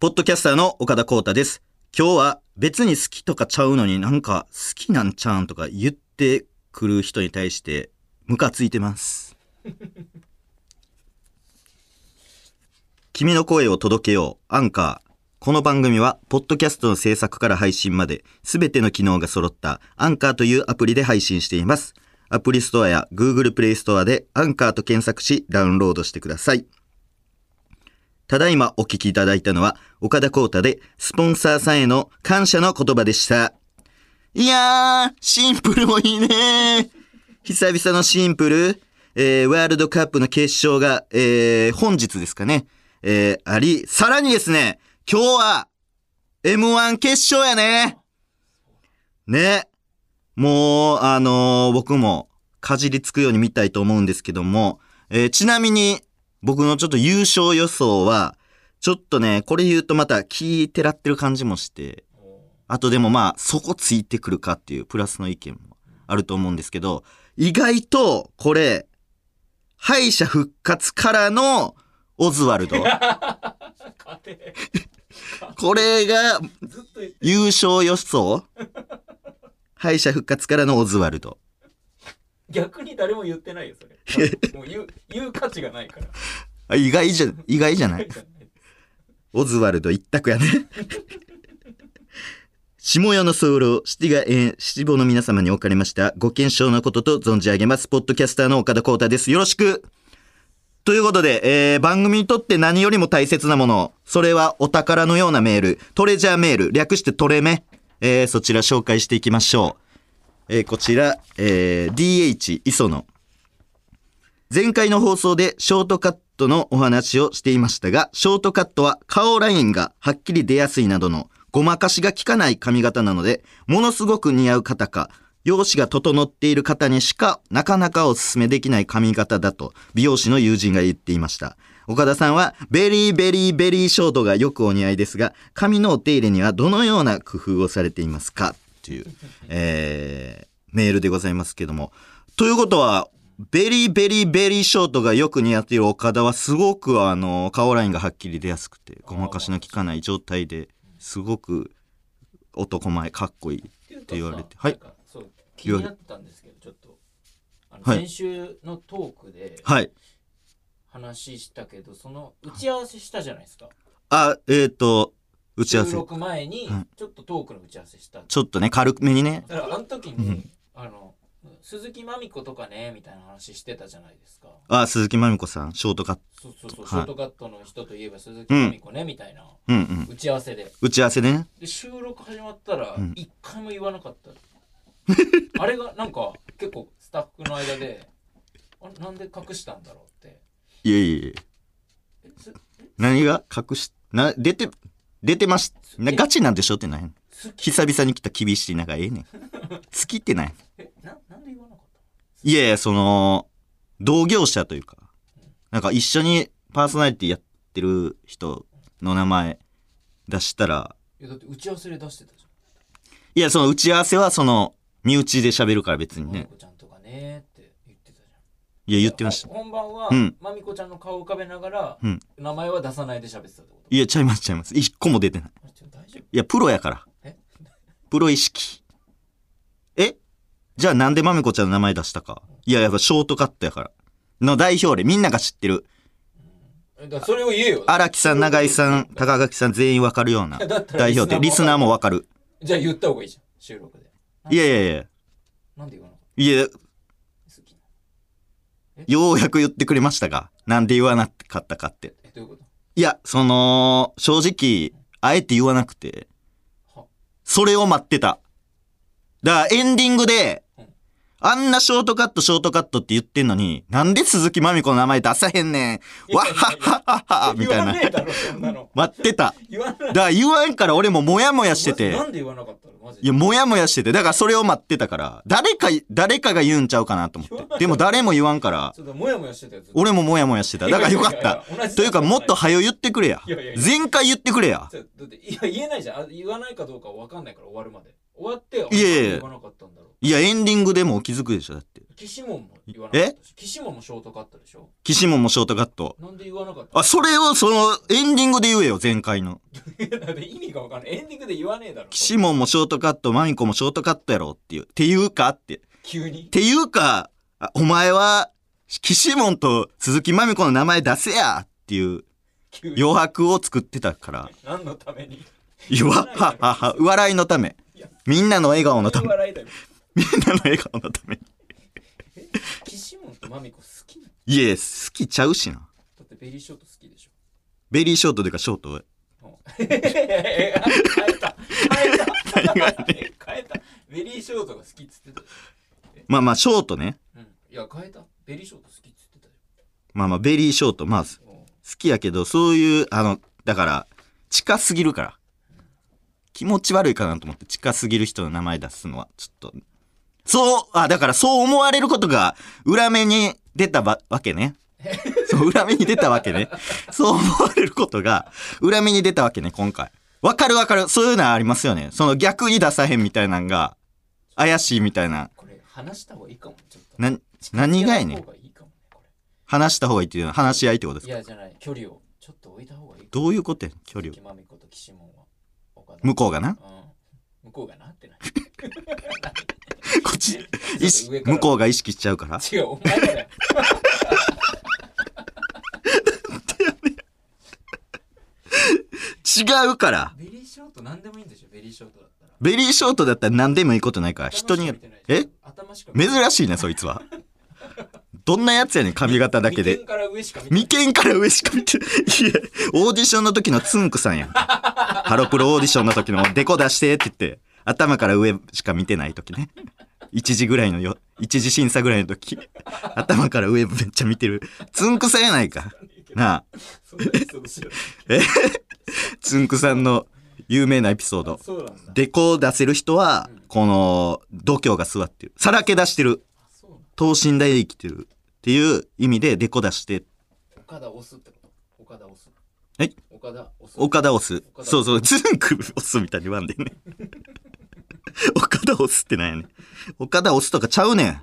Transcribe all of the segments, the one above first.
ポッドキャスターの岡田光太です。今日は別に好きとかちゃうのになんか好きなんちゃうんとか言ってくる人に対してムカついてます。君の声を届けよう、アンカー。この番組は、ポッドキャストの制作から配信まで、すべての機能が揃った、アンカーというアプリで配信しています。アプリストアや Google プレイストアで、アンカーと検索し、ダウンロードしてください。ただいまお聞きいただいたのは、岡田光太で、スポンサーさんへの感謝の言葉でした。いやー、シンプルもいいね久々のシンプル、えー、ワールドカップの決勝が、えー、本日ですかね、えー、あり、さらにですね、今日は、M1 決勝やねね。もう、あのー僕も、かじりつくように見たいと思うんですけども、えーちなみに、僕のちょっと優勝予想は、ちょっとね、これ言うとまた気てらってる感じもして、あとでもまあ、そこついてくるかっていうプラスの意見もあると思うんですけど、意外と、これ、敗者復活からのオズワルド。これが優勝予想敗者復活からのオズワルド。逆に誰も言ってないよそれ。もう言う言う価値がないから。あ意外じゃ、意外じゃない？オズワルド一択やね。下屋の候、七が縁、七五の皆様におかれました、ご健勝のことと存じ上げます。ポッドキャスターの岡田光太です。よろしく。ということで、えー、番組にとって何よりも大切なもの、それはお宝のようなメール、トレジャーメール、略してトレメ、えー、そちら紹介していきましょう。えー、こちら、えー、DH 磯野。前回の放送でショートカットのお話をしていましたが、ショートカットは顔ラインがはっきり出やすいなどのごまかしが効かない髪型なので、ものすごく似合う方か、容姿が整っている方にしかなかなかお勧めできない髪型だと美容師の友人が言っていました。岡田さんはベリーベリーベリーショートがよくお似合いですが、髪のお手入れにはどのような工夫をされていますか？という、えー、メールでございますけども。ということは、ベリーベリーベリーショートがよく似合っている岡田はすごくあの、顔ラインがはっきり出やすくて、ごまかしの効かない状態ですごく男前かっこいい。って言われてはいなんかそう気になったんですけどちょっと先週のトークではい。話したけどその打ち合わせしたじゃないですかあ、えっ、ー、と、打ち合わせ。収録前にはいちょっとトークの打ち合わせしたちょっとね、軽めにね。だからあの時にうんあの鈴木まみ子とかねみたいな話してたじゃないですかあ、鈴木まみこさん、ショートカット。そうそうそう、はいショートカットの人といえば鈴木まみ子ね、みたいなうんうん。打ち合わせで打ち合わせでね。で収録始まったらうん一回も言わなかった、あれがなんか結構スタッフの間であなんで隠したんだろうっていえいえいえ。えす何が？隠し、な、出て、出てます。なえガチなんでしょ？ってない久々に来た厳しい中ええねん。好きってないえななんで言わなかっいやいや、その、同業者というか、なんか一緒にパーソナリティやってる人の名前出したら、たいやだって打ち合わせで出してたじいや、その打ち合わせはその、身内で喋るから別にねって言ってたじゃんいや、言ってました。ほ本番は、うんまみこちゃんの顔を浮かべながら、うん名前は出さないで喋ってたってこと？いや、ちゃいますちゃいます。一個も出てない。いや、プロやからえ？プロ意識。え？じゃあなんでまめこちゃんの名前出したか？いや、やっぱショートカットやから。の代表例、みんなが知ってる。それを言えよ荒木さん、永井さん、高垣さん全員わかるような代表で、リスナーもわかる。じゃあ言った方がいいじゃん収録でいやいやいや。なんで言わなかっいや、ようやく言ってくれましたが、なんで言わなかったかって。えどういうこと？いや、その、正直、あえて言わなくては、それを待ってた。だからエンディングでうん、あんなショートカット、ショートカットって言ってんのに、なんで鈴木まみこの名前出さへんねん。わっはっはっはっは。みたいな。待ってた。だから言わんから俺もモヤモヤしてて。なんで言わなかったのマジで。いや、もやもやしてて。だからそれを待ってたから、誰か、誰かが言うんちゃうかなと思って。でも誰も言わんから、ちょっとモヤモヤしてたやつ。俺もモヤモヤしてた。だからよかった。というか、もっと早よ言ってくれや。前回言ってくれや。だっていや言えないじゃん。あ言わないかどうかわかんないから終わるまで。終わってよいやいやいやエンディングでもお気づくでしょ、だって。岸門も言わなかったし岸門もショートカットでしょ岸門もショートカット。なんで言わなかったあ、それをその、エンディングで言えよ、前回の。だって意味がわかんないエンディングで言わねえだろ岸門もショートカット、マミコもショートカットやろっていう。っていうかって。っ急に？ていうか、あお前は、岸門と鈴木まみこの名前出せやっていう急に？余白を作ってたから。何のために？いわははは、笑いのため。みんなの笑顔のため。笑いだよみんなの笑顔のために。岸門とマミコ好きなの？いえ、好きちゃうしな。だってベリーショート好きでしょ。ベリーショートというかショート。うん。変えた。変えた。変えた。ベリーショートが好きっつってたまあまあ、ショートね。うん。いや変えた。ベリーショート好きっつってたよ。まあまあ、ベリーショート。まあ、好うん。きやけど、そういう、あの、だから、近すぎるから。気持ち悪いかなと思って、近すぎる人の名前出すのは、ちょっと。そう、あ、だからそう思われることが、裏目に出たばわけね。そう、裏目に出たわけね。そう思われることが、裏目に出たわけね、今回。わかるわかる。そういうのはありますよね。その逆に出さへんみたいなんが、怪しいみたいな。これ話した方がいいかもちょっとな、何がやねん話した方がいいっていうのは話し合いってことですか？れいやじゃない距離をちょっと置いた方がいいどういうことや距離を向こうがな。うん向こうがなってない ち、意識向こうが意識しちゃうから。違うお前だよ違うから。ベリーショート何でもいいんでしょベリーショートだったらベリーショートだったら何でもいいことないから、人に。え？珍しいね、そいつは。どんなやつやねん、髪型だけで眉間。から上しか見てない眉間から上しか見てない。いや、オーディションの時のつんくさんやん。ハロプロオーディションの時のデコ出してって言って、頭から上しか見てない時ね。一時ぐらいのよ、一時審査ぐらいの時。頭から上めっちゃ見てる。つんくさんやないか。なあ、え？つんくさんの有名なエピソード。そうなんだデコを出せる人は、この、度胸が座ってる。さらけ出してる。等身大で生きてる。っていう意味でデコ出して、岡田押すってこと？岡田押すはい岡田押す岡田押す。そうそう、ズンク押すみたいに言わんでんね。岡田押すってなんやねん。岡田押すとかちゃうねん。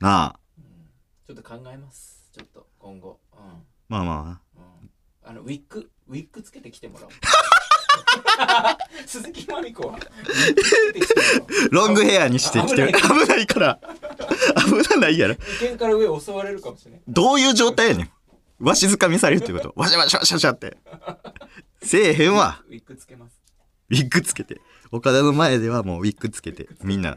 なあ。ちょっと考えますちょっと今後うんまあまうんあのウィッグウィッグつけてきてもらおう 鈴木まみ子は。ロングヘアにしてきて危危ないから。危なないやろ。眉間から上襲われるかもしれないどういう状態やねん。わしづかみされるってこと。わしゃわしゃわしゃわしゃって。せえへんわ。ウィッグつけますウィッグつけて。岡田の前ではもうウィッグつけて。みんな。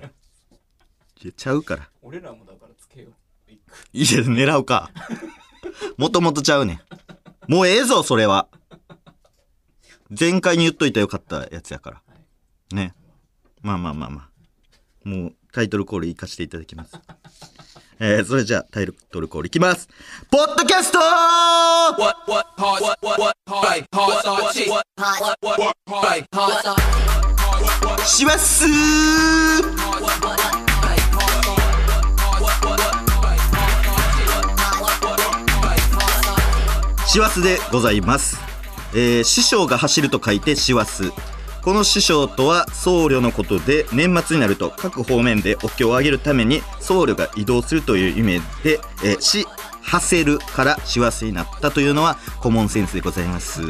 いやちゃうから。俺らもだからつけようウィッグいや、狙うか。もともとちゃうねん。もうええぞ、それは。前回に言っといたらよかったやつやから。ね。まあまあまあまあ。もうタイトルコール行かせていただきます。えー、それじゃあタイトルコールいきます。ポッドキャスト What what hard what what what hard hard hard shit what what what hard hard します師走でございます、えー師匠が走ると書いて師走。この師匠とは僧侶のことで年末になると各方面でお経をあげるために僧侶が移動するという意味で「えー、し」「はせる」から師走になったというのはコモンセンスでございます。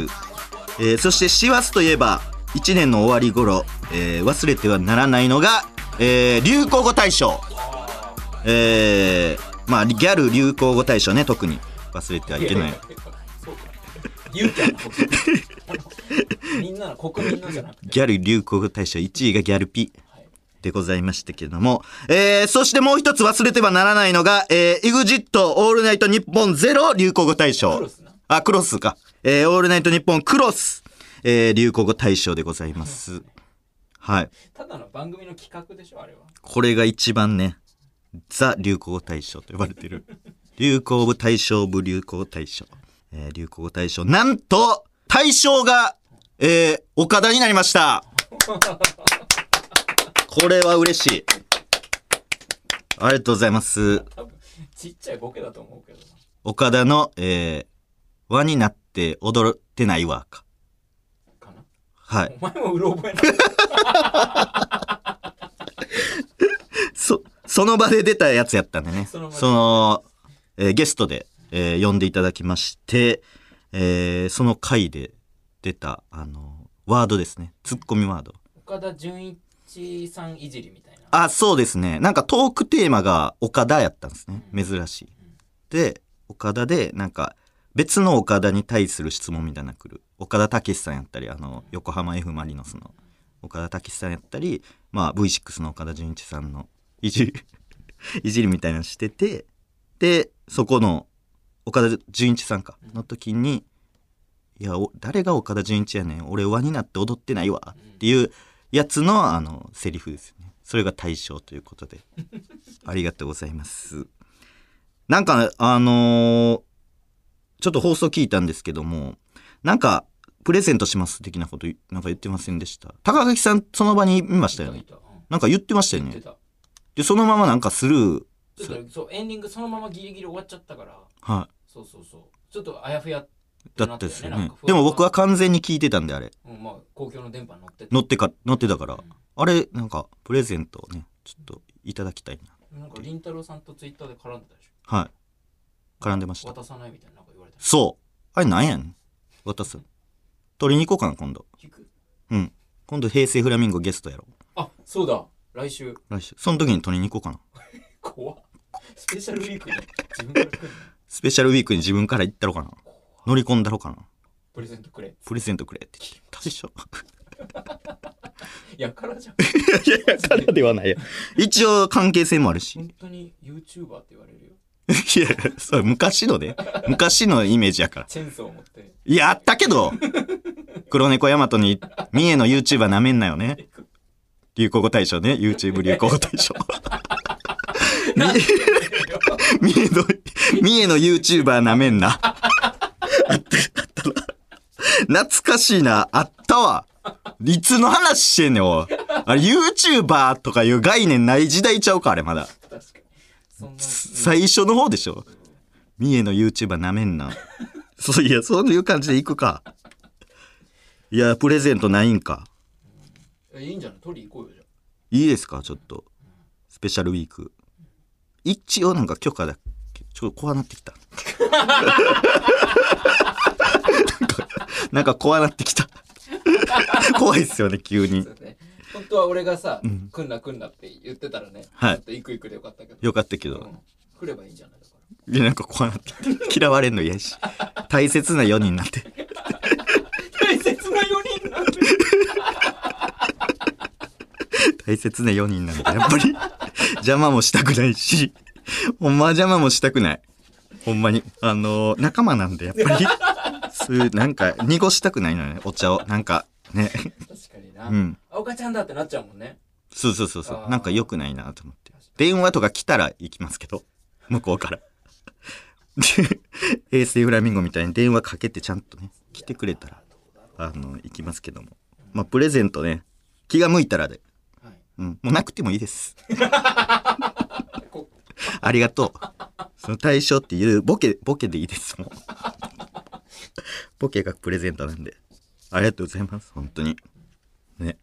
えーそして師走といえば1年の終わり頃、えー忘れてはならないのが、えー流行語大賞。えーまあギャル流行語大賞ね特に忘れてはいけない。言うてんのみんなの国民のじゃなくてギャル流行語大賞1位がギャルピはいでございましたけれども、えーそしてもう一つ忘れてはならないのが、えー、EXIT オールナイトニッポンゼロ流行語大賞あ、クロスか。えーオールナイトニッポンクロス、えー流行語大賞でございます。はい。ただの番組の企画でしょあれはこれが一番ね、ザ流行語大賞と呼ばれてる。流行語大賞部流行語大賞。えー流行語大賞。なんと、大賞が、えー岡田になりました。これは嬉しい。ありがとうございます。ちっちゃいボケだと思うけどな岡田の、えー輪になって踊ってないわか。かな？はい。お前もうろ覚えな その場で出たやつやったんでね。そのその、えーゲストで、えー呼んでいただきまして、えーその回で出た、あの、ワードですね。ツッコミワード。岡田准一さんいじりみたいなあ、そうですね。なんかトークテーマが岡田やったんですね。珍しい。で、岡田で、なんか、別の岡田に対する質問みたいなの来る。岡田武史さんやったり、あの、横浜 F・ マリノスの岡田武史さんやったり、まあ V6 の岡田准一さんのいじり、いじりみたいなのしてて、で、そこの岡田准一さんか、の時に、いや、お誰が岡田准一やねん。俺輪になって踊ってないわ。っていうやつの、あの、セリフですよね。それが対象ということで。ありがとうございます。なんか、あのーちょっと放送聞いたんですけども、なんか、プレゼントします的なこと、なんか言ってませんでした？高垣さん、その場にいましたよねなんか言ってましたよね。で、そのままなんかスルー。そうエンディングそのままギリギリ終わっちゃったからはそうそうそうちょっとあやふや。だなったですよねなんか。でも僕は完全に聞いてたんで、あれ。うんまあ公共の電波に乗ってて乗ってか、乗ってたから。あれ、なんか、プレゼントをね、ちょっといただきたいな。なんかりんたろーさんとツイッターで絡んでたでしはい。絡んでました。ょ渡さないみたいななんか言われたそう。あれなんやねん渡す。取りに行こうかな、今度。聞く？うん。今度、平成フラミンゴゲストやろう。あそうだ来週来週。その時に取りに行こうかな。怖っスペシャルウィークに自分から来るのスペシャルウィークに自分から行ったろかな。乗り込んだろかな。プレゼントくれプレゼントくれって言って。大将。やからじゃん いやいや、からではないよ。一応、関係性もあるし。本当に YouTuber って言われるよいや、そう、昔のね。昔のイメージやから。チェーンソーを持っていや、あったけど。黒猫ヤマトに、三重の YouTuber なめんなよね。流行語大賞ね。YouTube 流行語大賞。み 三重の、三重の YouTuber なめんな。あった、あったな。懐かしいな。あったわ。いつの話してんねん、おい。あれ、YouTuber とかいう概念ない時代ちゃうか、あれまだ。最初の方でしょ。三重の YouTuber なめんな。そういや、そういう感じで行くか。いや、プレゼントないんか。えいいんじゃない？取り行こうよじゃいいですか、ちょっと。スペシャルウィーク。一応なんか許可だけ？ちょっと怖なってきた。なんか、なんか怖なってきた。怖いっすよね、急あに。本当は俺がさん「来んな来んな」って言ってたらねはいちょっと行く行くでよかったけどよかったけど。うん来ればいいんじゃないだからいや、なんか怖なって。嫌われんの嫌やし。大切な4人なんて。大切な4人なんで 大切な4人なんで、やっぱり 邪魔もしたくないし、ほんまは邪魔もしたくない。ほんまに。あのー仲間なんで、やっぱり、そういう、なんか、濁したくないのよね、お茶を。なんか、ね。確かになうん。あおかちゃんだってなっちゃうもんねそうそうそうそう。なんか良くないなと思って。電話とか来たら行きますけど、向こうから。で、衛星フラミンゴみたいに電話かけてちゃんとね、来てくれたら、あの、行きますけども。まあ、プレゼントね、気が向いたらで。はいうん、もうなくてもいいです。こありがとう。その対象っていうボケ、ボケでいいです。もう。ボケがプレゼントなんで。ありがとうございます。本当に。ね。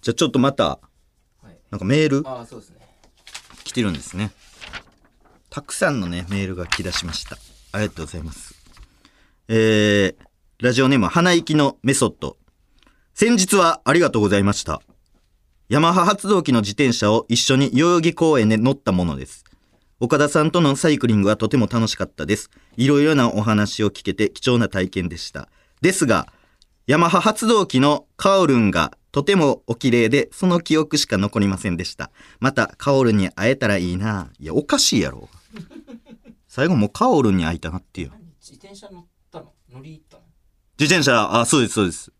じゃあちょっとまた、はいなんかメール？ね来てるんですね。たくさんのね、メールが来だしました。ありがとうございます。えー、ラジオネーム、鼻息のメソッド。先日はありがとうございました。ヤマハ発動機の自転車を一緒に代々木公園で乗ったものです。岡田さんとのサイクリングはとても楽しかったです。いろいろなお話を聞けて貴重な体験でした。ですが、ヤマハ発動機のカオルンがとてもお綺麗で、その記憶しか残りませんでした。また、カオルンに会えたらいいな。いや、おかしいやろ。最後もうカオルンに会いたなってよ。何自転車乗ったの？乗り入ったの？自転車、あ、そうです、そうです。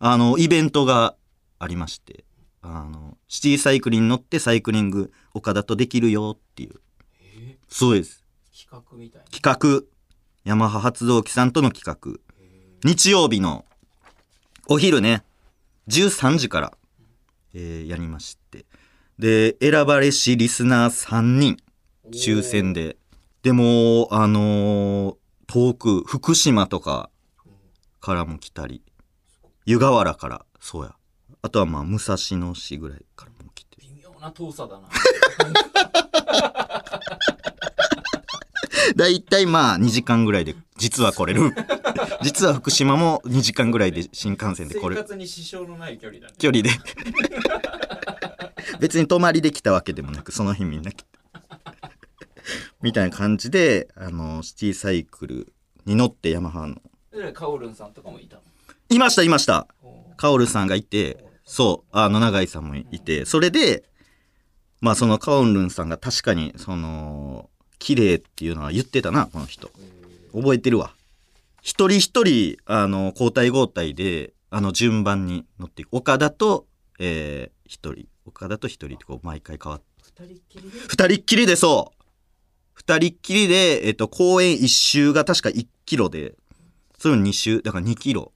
あの、イベントがありまして、あの、シティサイクリンに乗ってサイクリング岡田とできるよっていう。れえ？そうです。ー企画みたいな企画。ヤマハ発動機さんとの企画。日曜日のお昼ね、13時から、えーやりまして。で、選ばれしリスナー3人、抽選で。でも、あのー遠く、福島とかからも来たり、湯河原から、そうや。あとはまあ、武蔵野市ぐらいからも来て。微妙な遠さだな。だいたいまあ2時間ぐらいで実は来れる。実は福島も2時間ぐらいで新幹線で来生れる。活に支障のない距離だね。距離で。別に泊まりできたわけでもなくその日みんな来て。みたいな感じであのシティサイクルに乗ってヤマハの。でカオルンさんとかもいたの？いましたいました。カオルさんがいてそう。あの永井さんもいて。それでまあそのカオルンさんが確かにその綺麗っていうのは言ってたなこの人。覚えてるわ。一人一人あの交代交代であの順番に乗っていく。岡田とえー一人。岡田と一人ってこう毎回変わって二人っきりで？二人っきりでそう。二人っきりで、えっと、公園一周が確か1キロでそれを2周だから2キロ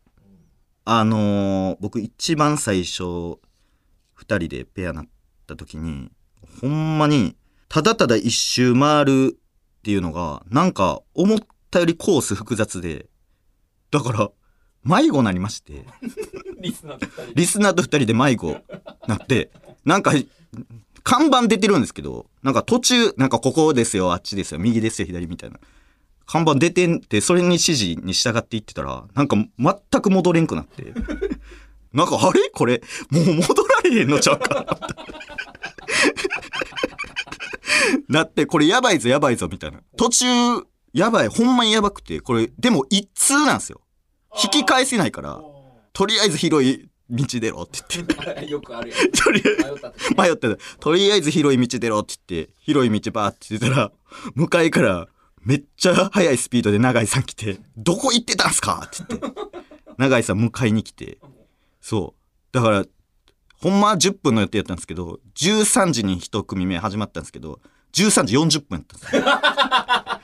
あのー僕一番最初二人でペアなった時にほんまにただただ一周回るっていうのがなんか思ったよりコース複雑でだから迷子なりまして リスナーと二人でリスナーと二人で迷子なって、なんか、看板出てるんですけど、なんか途中、なんかここですよ、あっちですよ、右ですよ、左みたいな。看板出てんって、それに指示に従っていってたら、なんか全く戻れんくなって。なんか、あれ？これ、もう戻られへんのちゃうかな なって、これやばいぞ、やばいぞ、みたいな。途中、やばい、ほんまにやばくて、これ、でも一通なんですよ。引き返せないから、とりあえず広い道出ろって言って。よくあるよとりあえず迷った。とりあえず広い道出ろって言って、広い道バーって言ってたら、向かいからめっちゃ速いスピードで永井さん来て、どこ行ってたんすか？って言って。永井さん迎えに来て。そう。だから、ほんま10分の予定やったんですけど、13時に一組目始まったんですけど、13時40分やったんですよ。だか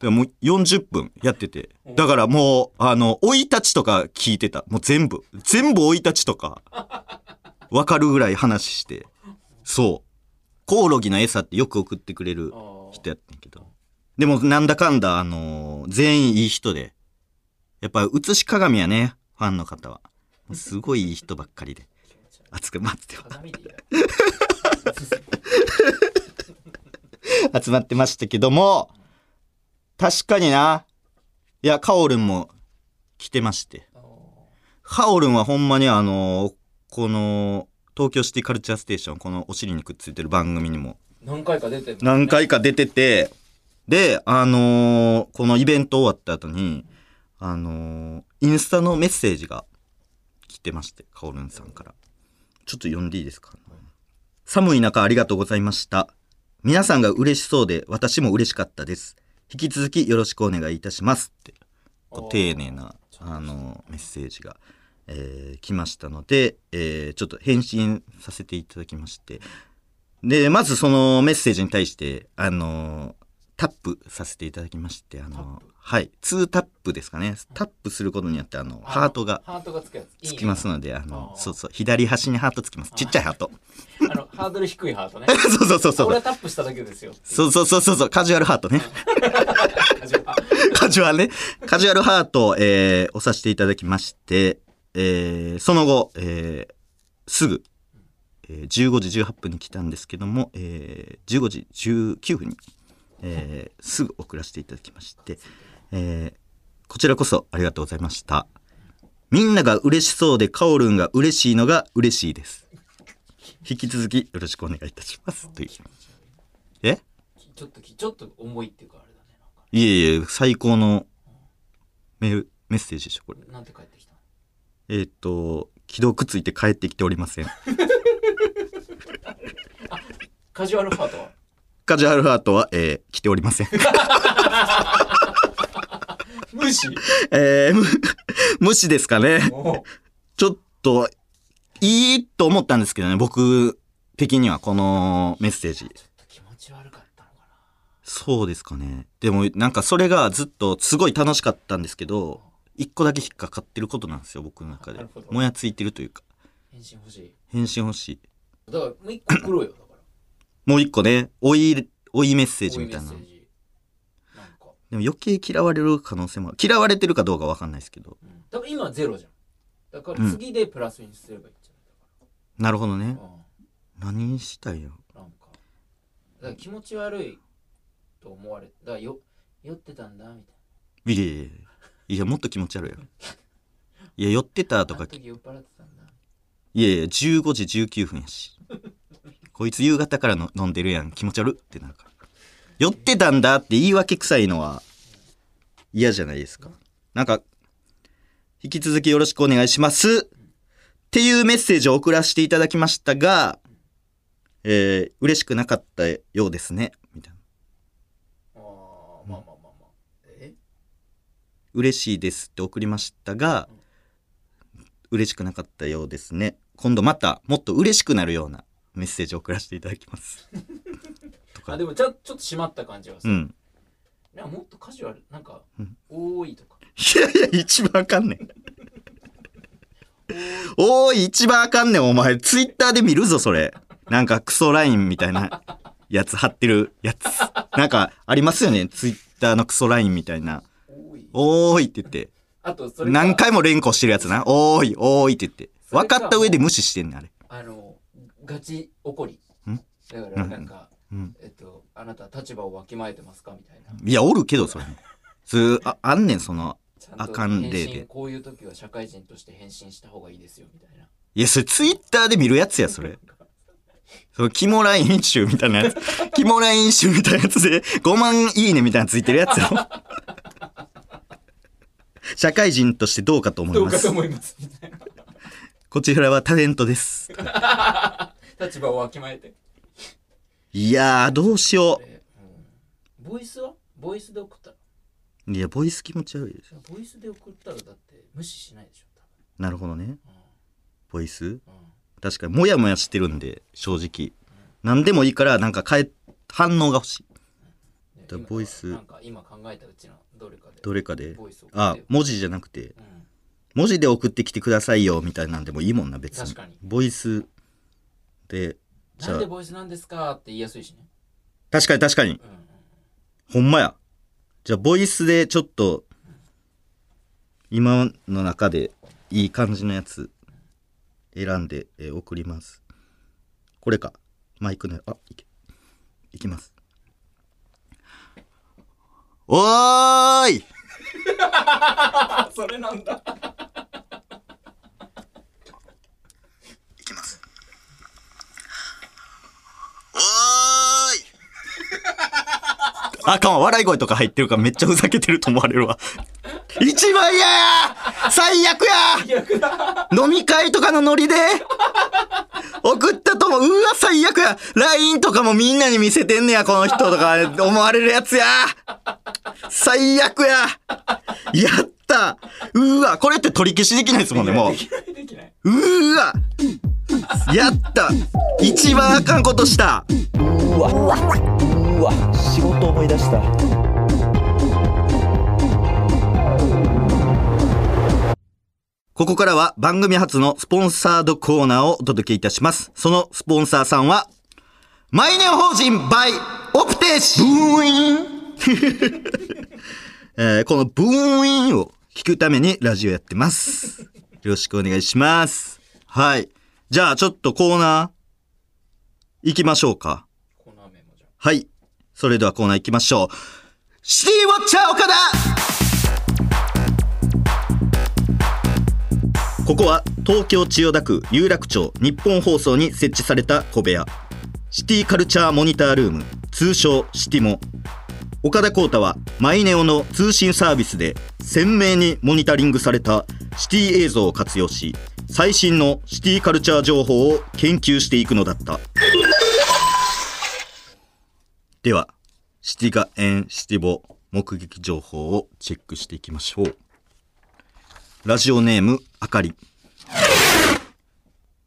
らもう40分やってて。だからもう、あの、生い立ちとか聞いてた。もう全部。全部生い立ちとか、わかるぐらい話して。そう。コオロギの餌ってよく送ってくれる人やってんけど。でもなんだかんだ、あのー全員いい人で。やっぱ映し鏡やね、ファンの方は。すごいいい人ばっかりで。熱く待ってよ 集まってましたけども、確かにな。いや、カオルンも来てまして。カオルンはほんまにあの、この、東京シティカルチャーステーション、このお尻にくっついてる番組にも何回か出てる何回か出てて、で、あのーこのイベント終わった後に、あのーインスタのメッセージが来てまして、カオルンさんから。ちょっと読んでいいですか？寒い中ありがとうございました。皆さんが嬉しそうで私も嬉しかったです。引き続きよろしくお願いいたしますって、こう丁寧な、あのーメッセージが、えー来ましたので、えーちょっと返信させていただきまして、で、まずそのメッセージに対して、あのータップさせていただきまして、あのーはい、2タップですかね。タップすることによって、あの、ハートがハートがつくやつつきますので、あの、そうそう、左端にハートつきます。ちっちゃいハート。あのハードル低いハートね そうそうそうそう。俺はタップしただけですよそうそうそうそうそう、カジュアルハートね。カジュアルね。カジュアルハートを、えー、押させていただきまして、えー、その後、えー、すぐ、えー、15時18分に来たんですけども、えー、15時19分に、えー、すぐ送らせていただきまして、えー、こちらこそありがとうございました。みんなが嬉しそうでカオルンが嬉しいのが嬉しいです。引き続きよろしくお願いいたします。という。え？ちょっときちょっと重いっていうかあれだねいえいえ、最高のメール、メッセージでしょ、これ。なんて帰ってきたの？えーっ、と、既読ついて帰ってきておりません。カジュアルハートは？カジュアルハートは、えー来ておりません。無視？えー、む 無視ですかね。ちょっと、いいと思ったんですけどね、僕的にはこのメッセージ。気持ち悪かったのかそうですかね。でも、なんかそれがずっとすごい楽しかったんですけど、一個だけ引っかかってることなんですよ、僕の中でもやついてるというか、な返信欲しい返信欲しい。だからもう一個来ろよだからもう一個ね、追い、追いメッセージみたいな。でも余計嫌われる可能性もある。嫌われてるかどうかわかんないですけど。うん、多分今はゼロじゃん。だから次でプラスにすればいいんじゃなるほどね。何したいよ。なんか。だから気持ち悪いと思われだからよ酔ってたんだみたいいやいやいやいや。もっと気持ち悪いよいや寄ってたとか。なあの時酔っ払ってたんだ。いやいや15時19分やしこいつ夕方からの飲んでるやん。気持ち悪っ。てなるか。ら酔ってたんだって言い訳臭いのは嫌じゃないですか。なんか引き続きよろしくお願いします。っていうメッセージを送らせていただきましたがえー、嬉しくなかったようですね。みたいな。ああまあまあまあまあ。え？嬉しいですって送りましたが嬉しくなかったようですね。今度またもっと嬉しくなるようなメッセージを送らせていただきます。あでもちょちょっと締まった感じはさ、うん。なんかもっとカジュアルなんか、うん。多いとか。いやいや一番あかんねん。おい一番あかんねんお前。ツイッターで見るぞそれ。なんかクソラインみたいなやつ貼ってるやつ。なんかありますよねツイッターのクソラインみたいな。多い。おーいって言って。あとそれか。何回も連呼してるやつな。おーいおーいって言って。分かった上で無視してんねんあれ。あのガチ怒り。ん？だからなんか、うん。えっとあなた立場をわきまえてますか？みたいな。いやおるけどそれ。普通ああんねんそのあかん例で。こういう時は社会人として返信した方がいいですよみたいな。いやそれツイッターで見るやつやそれ。そのキモライン集みたいなやつ。キモライン集みたいなやつで5万いいねみたいなのついてるやつよ社会人としてどうかと思います。どうかと思いますこちらはタレントです。な 立場をわきまえて。いやーどうしよでうん。ボイスは？ボイスで送ったら。ういやボイス気持ち悪いですボイスで送ったらだって無視しないでしょなるほどね。ボイス？多分、うん。確かにモヤモヤしてるんで正直。何でもいいからなんか変え反応が欲しい。うん、だ今ボイス。なんか今考えたうちのどれかで。どれかで。ボイス送って。あ文字じゃなくて。うん。文字で送ってきてくださいよみたいなんでもいいもんな別に。確かに。ボイスでじゃあ。なんでボイスなんですかって言いやすいしね。確かに確かに。うん。うんほんまや。じゃあボイスでちょっと今の中でいい感じのやつ選んで、えー送ります。これか。マイクのあいけ。いきます。おーい！あ それなんだいきます。おーいあかんわ、笑い声とか入ってるからめっちゃふざけてると思われるわ。一番嫌や最悪や飲み会とかのノリで。送ったとも、うわ、最悪や !LINE とかもみんなに見せてんねや、この人とか思われるやつや。最悪や。やった。うわ、これって取り消しできないですもんね、もう。うわ。やった。一番あかんことした。うわ。うわ仕事思い出したここからは番組初のスポンサードコーナーをお届けいたします。そのスポンサーさんは、マイネオ法人バイオプテーシブーイン えーこのブーインを聞くためにラジオやってます。よろしくお願いします。はい。じゃあちょっとコーナー行きましょうか。コーナーメモじゃんはい。それではコーナー行きましょう。シティウォッチャー岡田ここは東京千代田区有楽町日本放送に設置された小部屋。シティカルチャーモニタールーム、通称シティモ。岡田光太はマイネオの通信サービスで鮮明にモニタリングされたシティ映像を活用し、最新のシティカルチャー情報を研究していくのだった。では、シティガエンシティボ目撃情報をチェックしていきましょう。ラジオネーム、あかり。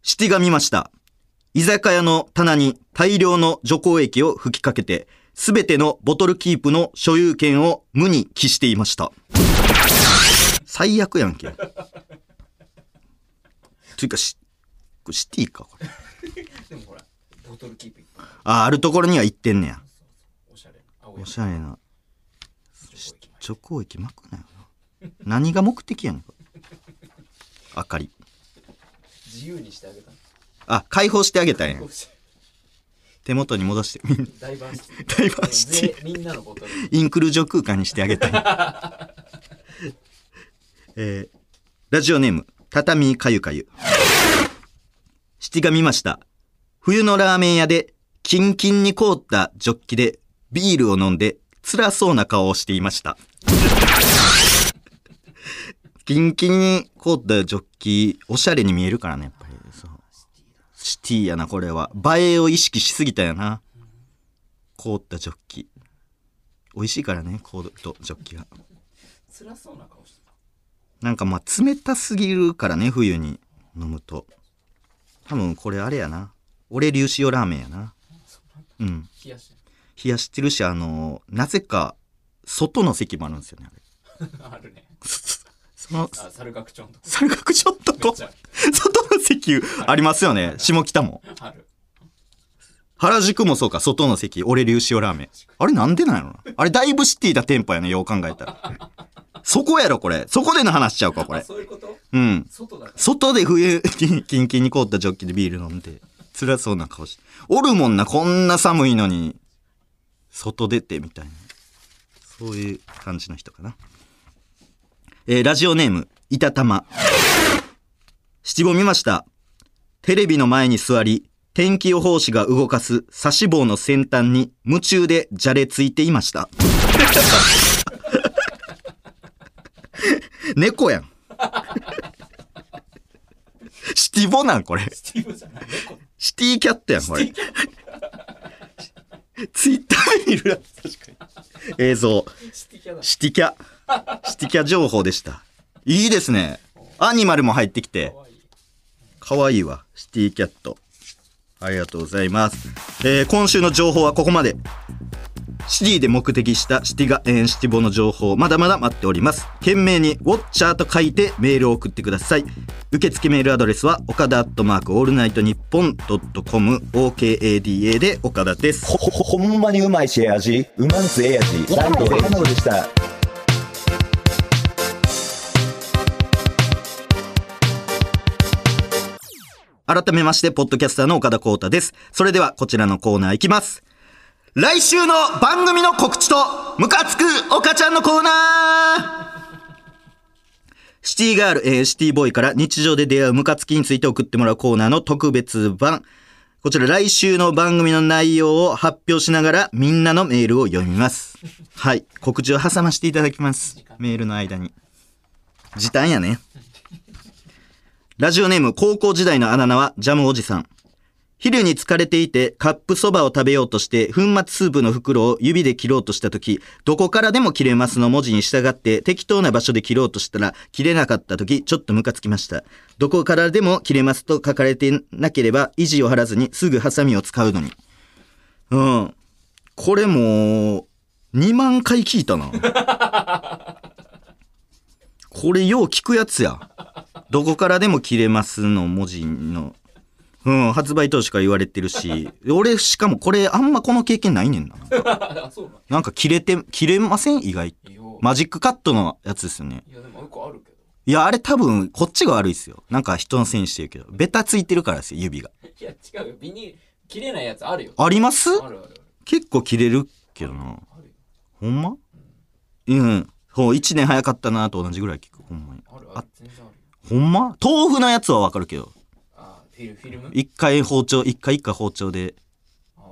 シティが見ました。居酒屋の棚に大量の除光液を吹きかけて、すべてのボトルキープの所有権を無に帰していました。最悪やんけ。というかし、これシティか、これ。でもほらボトルキープいっぱいあ、あるところには行ってんねや。おしゃれな。し除光液巻くなよな。何が目的やねん。あかり。自由にしてあげたのあ、解放してあげたんや手元に戻してみんダイバーシティダイバーシティぜみんなのボトルインクルージョン空間にしてあげたい。えーラジオネーム、畳かゆかゆ。七が見ました。冬のラーメン屋で、キンキンに凍ったジョッキでビールを飲んで、辛そうな顔をしていました。キンキンに凍ったジョッキ、おしゃれに見えるからね、やっぱり。そうシティやな、これは。映えを意識しすぎたよな。凍ったジョッキ。美味しいからね、コードとジョッキが。辛そうな顔してたなんかまあ冷たすぎるからね、冬に飲むと。多分これあれやな。俺粒塩ラーメンやな。うん。冷やして冷やしてるし、あのなぜか、外の席もあるんですよね、あれ。あるねその、あ猿楽町のとこ三角ちょっとこ外の席ありますよね。下北も。ある原宿もそうか、外の席、俺粒塩ラーメン。あれなんでなんやろな。あれだいぶシティな店舗やね、よう考えたら。そこやろ、これ。そこでの話しちゃうか、こあれ。そういうこと？うん。外だ外で冬、キンキンに凍ったジョッキでビール飲んで、辛そうな顔して。おるもんな、こんな寒いのに、外出てみたいな。そういう感じの人かな。えーラジオネーム、いたたま。七五見ました。テレビの前に座り、天気予報士が動かす差し棒の先端に夢中でじゃれついていました。猫やん。シティボなんこれ。シティキャットやん、これ。いるやつ、確かに。映像。シティキャだシティキャ。シティキャ情報でした。いいですね。アニマルも入ってきてか。わいいかわいいわ。シティキャット。ありがとうございます。えー今週の情報はここまで。シティで目的したシティガ、えーシティボの情報、まだまだ待っております。懸命にウォッチャーと書いてメールを送ってください。受付メールアドレスは、岡田アットマークオールナイトニッポンドットコム、OKADA で岡田です。ほ、ほ、ほんまにうまいし、味。うまんすええ味。ライト山野でした。改めまして、ポッドキャスターの岡田光太です。それでは、こちらのコーナーいきます。来週の番組の告知と、ムカつく岡ちゃんのコーナーシティガール、えーシティボーイから日常で出会うムカつきについて送ってもらうコーナーの特別版。こちら来週の番組の内容を発表しながらみんなのメールを読みます。はい。告知を挟ませていただきます。メールの間に。時短やね。ラジオネーム高校時代のあだ名はジャムおじさん。昼に疲れていてカップそばを食べようとして粉末スープの袋を指で切ろうとした時、どこからでも切れますの文字に従って適当な場所で切ろうとしたら切れなかった時、ちょっとムカつきました。どこからでも切れますと書かれてなければ維持を張らずにすぐハサミを使うのに。うん。これも、2万回聞いたな。これよう聞くやつや。どこからでも切れますの文字の。うん、発売当初から言われてるし、俺しかもこれあんまこの経験ないねんな。なんか切れて、切れません？意外。マジックカットのやつですよね。いやでもよくあるけどいや、あれ多分こっちが悪いっすよ。なんか人のせいにしてるけど。ベタついてるからですよ、指が。いや違うよビニール切れないやつあるよあります？あるあるある結構切れるけどな。あるよほんま？うん。ほう、1年早かったなと同じぐらい聞く。ほんまに。あるある全然あるよほんま？豆腐のやつはわかるけど。一回包丁、一回一回包丁で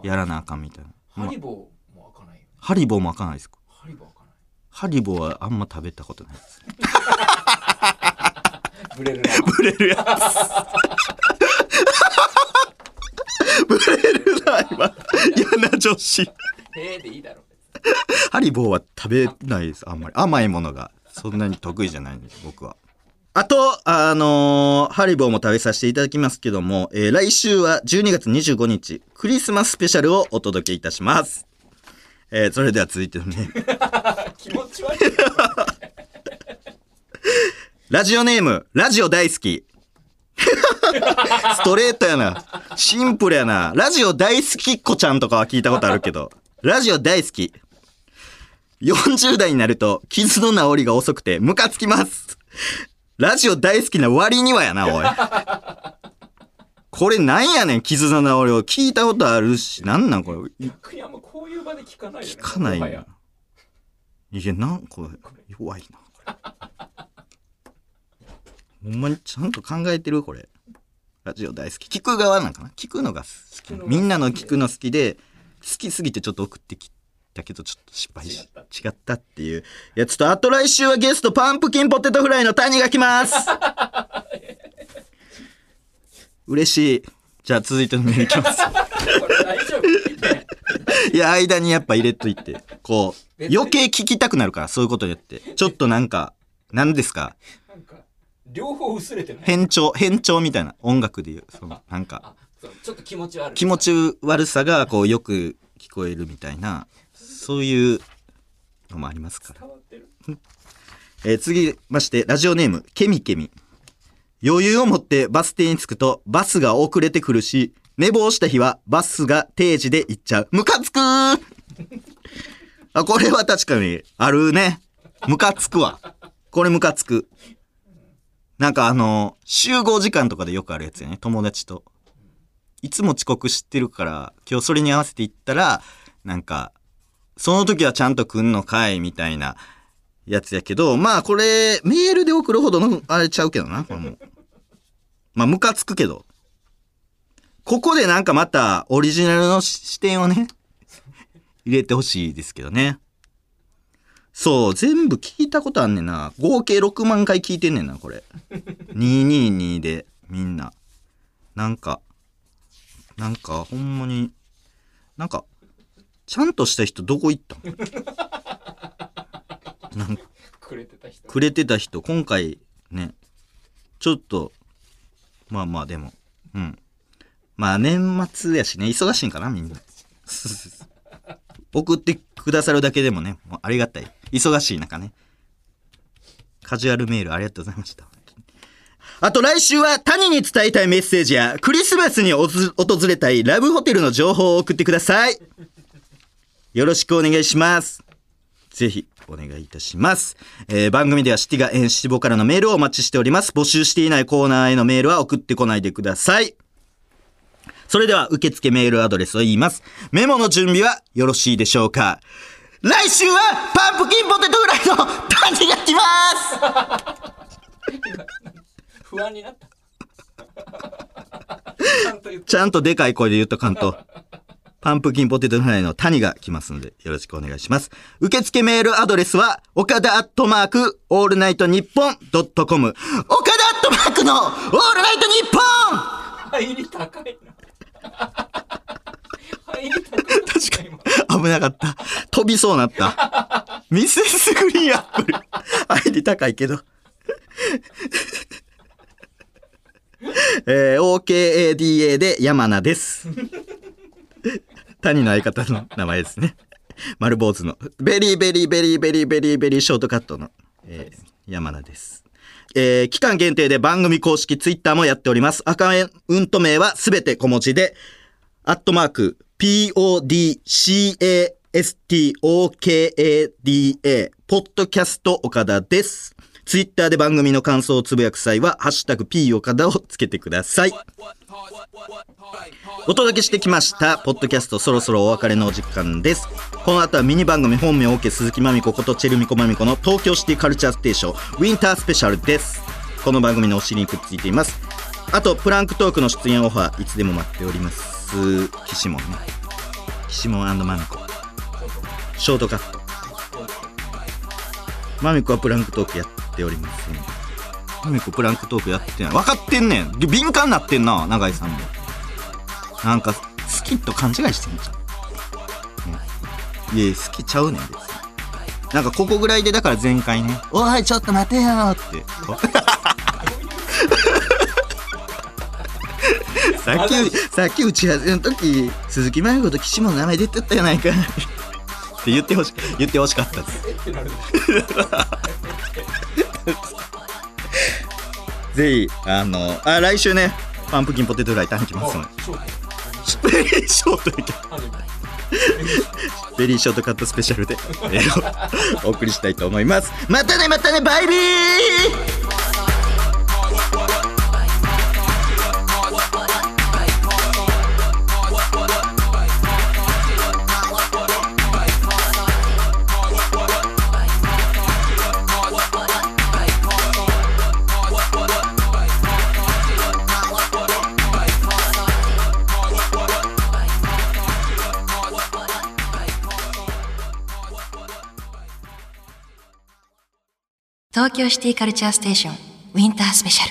やらなあかんみたいな。ハリボーも開かないよねハリボーも開かないですかハリボー開かないハリボーはあんま食べたことないです。ブレるなブレるやつ。ブレるな、今。嫌な女子。へえでいいだろハリボーは食べないです、あんまり。甘いものがそんなに得意じゃないんです、僕は。あと、あのーハリボーも食べさせていただきますけども、えー来週は12月25日、クリスマススペシャルをお届けいたします。えーそれでは続いてのね、気持ち悪い ラジオネーム、ラジオ大好き。ストレートやな。シンプルやな。ラジオ大好きっ子ちゃんとかは聞いたことあるけど、ラジオ大好き。40代になると傷の治りが遅くてムカつきます。ラジオ大好きな割にはやな、おい。これなんやねん、絆の俺を聞いたことあるし、なんなんこれ？逆にあんまこういう場で聞かないよね聞かないやいや、なんこれ、弱いな。これほんまにちゃんと考えてるこれ。ラジオ大好き。聞く側なんかな？聞くのが好き。みんなの聞くの好きで、好きすぎてちょっと送ってきたけど、ちょっと失敗し、違った。っていう。いや、ちょっとあと来週はゲスト、パンプキンポテトフライの谷が来ます。嬉しい。じゃあ続いてのメールいきます。いや、間にやっぱ入れといて、こう、余計聞きたくなるから、そういうことによって。ちょっとなんか、何ですか？両方薄れてない？変調、変調みたいな。音楽で言う。そのなんか、ちょっと気持ち悪い。気持ち悪さが、こう、よく聞こえるみたいな、そういうのもありますから。伝わってるえー次まして、ラジオネーム、ケミケミ。余裕を持ってバス停に着くと、バスが遅れてくるし、寝坊した日はバスが定時で行っちゃう。ムカつくー あ、これは確かに、あるね。ムカつくわ。これムカつく。なんかあの、集合時間とかでよくあるやつやね。友達と。いつも遅刻してるから、今日それに合わせて行ったら、なんか、その時はちゃんと来んのかいみたいなやつやけど、まあこれ、メールで送るほどのあれちゃうけどな、これも。まあムカつくけど。ここでなんかまたオリジナルの視点をね、入れてほしいですけどね。そう、全部聞いたことあんねんな。合計6万回聞いてんねんな、これ。222で、みんな。なんか、なんか、ほんまに、なんか、ちゃんとした人どこ行ったん なんか、くれてた人くれてた人、今回ね、ちょっと、まあまあでも、うん。まあ年末やしね、忙しいんかな、みんな。送ってくださるだけでもね、もうありがたい。忙しい中ね。カジュアルメールありがとうございました。あと来週は谷に伝えたいメッセージやクリスマスに訪れたいラブホテルの情報を送ってください。よろしくお願いします。ぜひお願いいたします。えー番組ではシティが演シボからのメールをお待ちしております。募集していないコーナーへのメールは送ってこないでください。それでは受付メールアドレスを言います。メモの準備はよろしいでしょうか来週はパンプキンポテトフライの谷が来ます不安になった ちゃんと言ってちゃんとでかい声で言っとかんと。パンプキンポテトフライの谷が来ますので、よろしくお願いします。受付メールアドレスは、岡田アットマーク、オールナイトニッポンドットコム。岡田アットマークの、オールナイトニッポン入り高いな入り高い確かに危なかった。飛びそうなった。ミセスグリーンアップル。入り高いけど。えー、OKADA で山名です。谷の相方の名前ですね。丸坊主の。ベリーベリーベリーベリーベリーベリーショートカットの、えー山名です。えー期間限定で番組公式ツイッターもやっております。アカウント名はすべて小文字で、アットマーク、PODCASTOKADA、ポッドキャスト岡田です。ツイッターで番組の感想をつぶやく際は、ハッシュタグ P 岡田をつけてください。お届けしてきました、ポッドキャストそろそろお別れのお時間です。この後はミニ番組本名 OK 鈴木まみこことチェルミコまみこの東京シティカルチャーステーションウィンタースペシャルです。この番組のお尻にくっついています。あと、プランクトークの出演オファー、いつでも待っております。岸門ね。岸門まみこ。ショートカット。まみこはプランクトークやっております、ね。まみこプランクトークやってない。分かってんねん。敏感なってんな、永井さんも。なんか、好きと勘違いしてんじゃん。ねいや、好きちゃうねん、別に。なんか、ここぐらいで、だから前回ね、おい、ちょっと待てよーって。さっき、さっき打ち合わせの時、鈴木麻由子と岸本の名前出てったやないか。って言ってほし、言ってほしかったです。ぜひ、あの、あ、来週ね、パンプキンポテトフライ食べきますので。そうベリーショートやけどあのベリーショートカットスペシャルで、えーお送りしたいと思います。またね、またね、バイビー東京シティカルチャーステーションウィンタースペシャ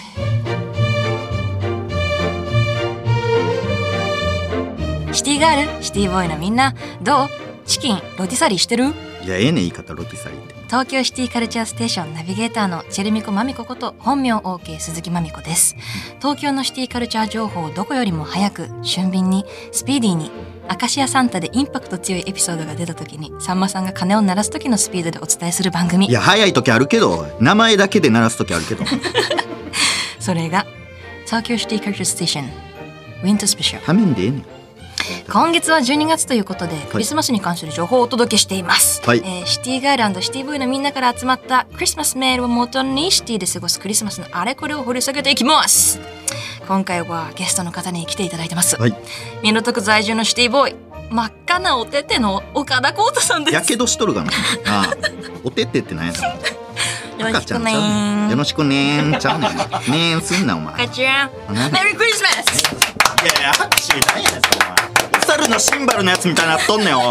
ル。シティガールシティボーイのみんなどう？チキンロティサリーしてる？いやええねん言い方ロティサリー東京シティカルチャーステーションナビゲーターのチェルミコマミコこと本名 OK 鈴木まみこです。東京のシティカルチャー情報をどこよりも早く俊敏にスピーディーにアカシアサンタでインパクト強いエピソードが出た時にさんまさんが鐘を鳴らす時のスピードでお伝えする番組。いや早い時あるけど名前だけで鳴らす時あるけど。それが東京シティカルチャーステーションウィンタースペシャルはめんでええねん今月は12月ということでクリスマスに関する情報をお届けしています、はい。えーシティガールシティボーイのみんなから集まったクリスマスメールをもとにシティで過ごすクリスマスのあれこれを掘り下げていきます。今回はゲストの方に来ていただいてます、はい。港区在住のシティボーイ真っ赤なおてての岡田浩太さんです。やけどしとるがな。ああ。おてってってなんや よろしくねよろしくねちゃうねん。ねすんなお前。赤ちゃん。何メリークリスマスいやいや拍手何やねんお前。お猿のシンバルのやつみたいになっとんねんおい。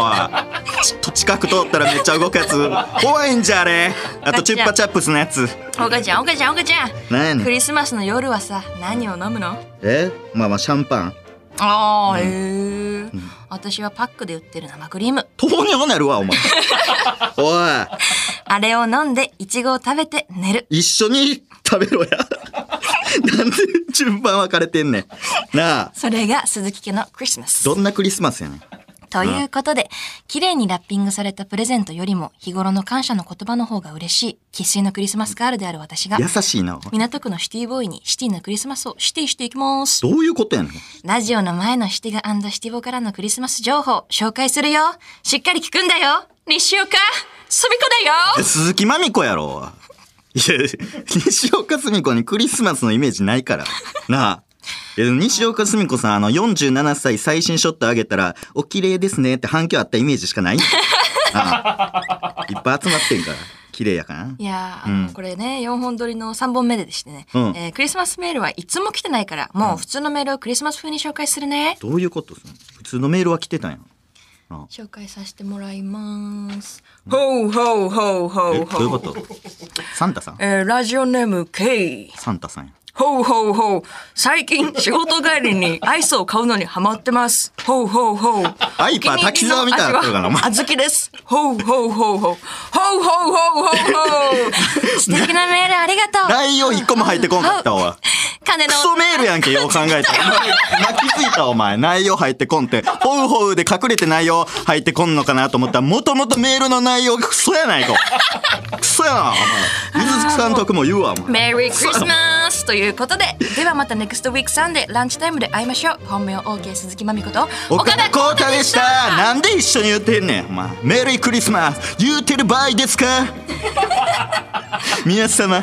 ちょっと近く通ったらめっちゃ動くやつ。怖いんじゃあれ。あとチュッパチャップスのやつ。岡ちゃん岡ちゃん岡ちゃん。なんやねん。クリスマスの夜はさ何を飲むの？え？まあまあシャンパン。ああ、へえ、私はパックで売ってる生クリーム。糖尿なるわお前。おいあれを飲んでいちごを食べて寝る。一緒に食べろや。なんで順番分かれてんねん。なあ。それが鈴木家のクリスマス。どんなクリスマスやねん。ということで綺麗にラッピングされたプレゼントよりも日頃の感謝の言葉の方が嬉しい生粋のクリスマスガールである私が優しいな。港区のシティボーイにシティのクリスマスを指定していきます。どういうことやねん。ラジオの前のシティガシティボからのクリスマス情報紹介するよ。しっかり聞くんだよ。西岡すみこだよ。鈴木まみこやろ。いや西岡澄子にクリスマスのイメージないから。なあ。西岡澄子さんあの47歳最新ショット上げたら「お綺麗ですね」って反響あったイメージしかない？ああ。いっぱい集まってんから。綺麗やからな。いやー、あのこれね4本撮りの3本目ででしてね、うん。えークリスマスメールはいつも来てないからもう普通のメールをクリスマス風に紹介するね、どういうことその？普通のメールは来てたんや紹介させてもらいます。ほうほうほうほえう。どういうこと？サンタさん？えーラジオネーム K サンタさんやほうほうほう。最近、仕事帰りにアイスを買うのにハマってます。ほうほうほう。アイパー滝沢みたいなことだな、お前。あずきです。ほうほうほうほう。ほうほうほうほうほう。素敵なメールありがとう。内容一個も入ってこんかったわ。金の。クソメールやんけ、よう考えたら。泣きついた、お前。内容入ってこんって。ほうほうで隠れて内容入ってこんのかなと思ったら、もともとメールの内容がクソやないか。クソやな、お前。水月さんとくも言うわ、お前。メリークリスマスということでではまた NEXT WEEK サンデーランチタイムで会いましょう。本名 OK 鈴木まみこと岡田浩太でした。なんで一緒に言ってんねん。お前メリークリスマス言うてる場合ですか？皆様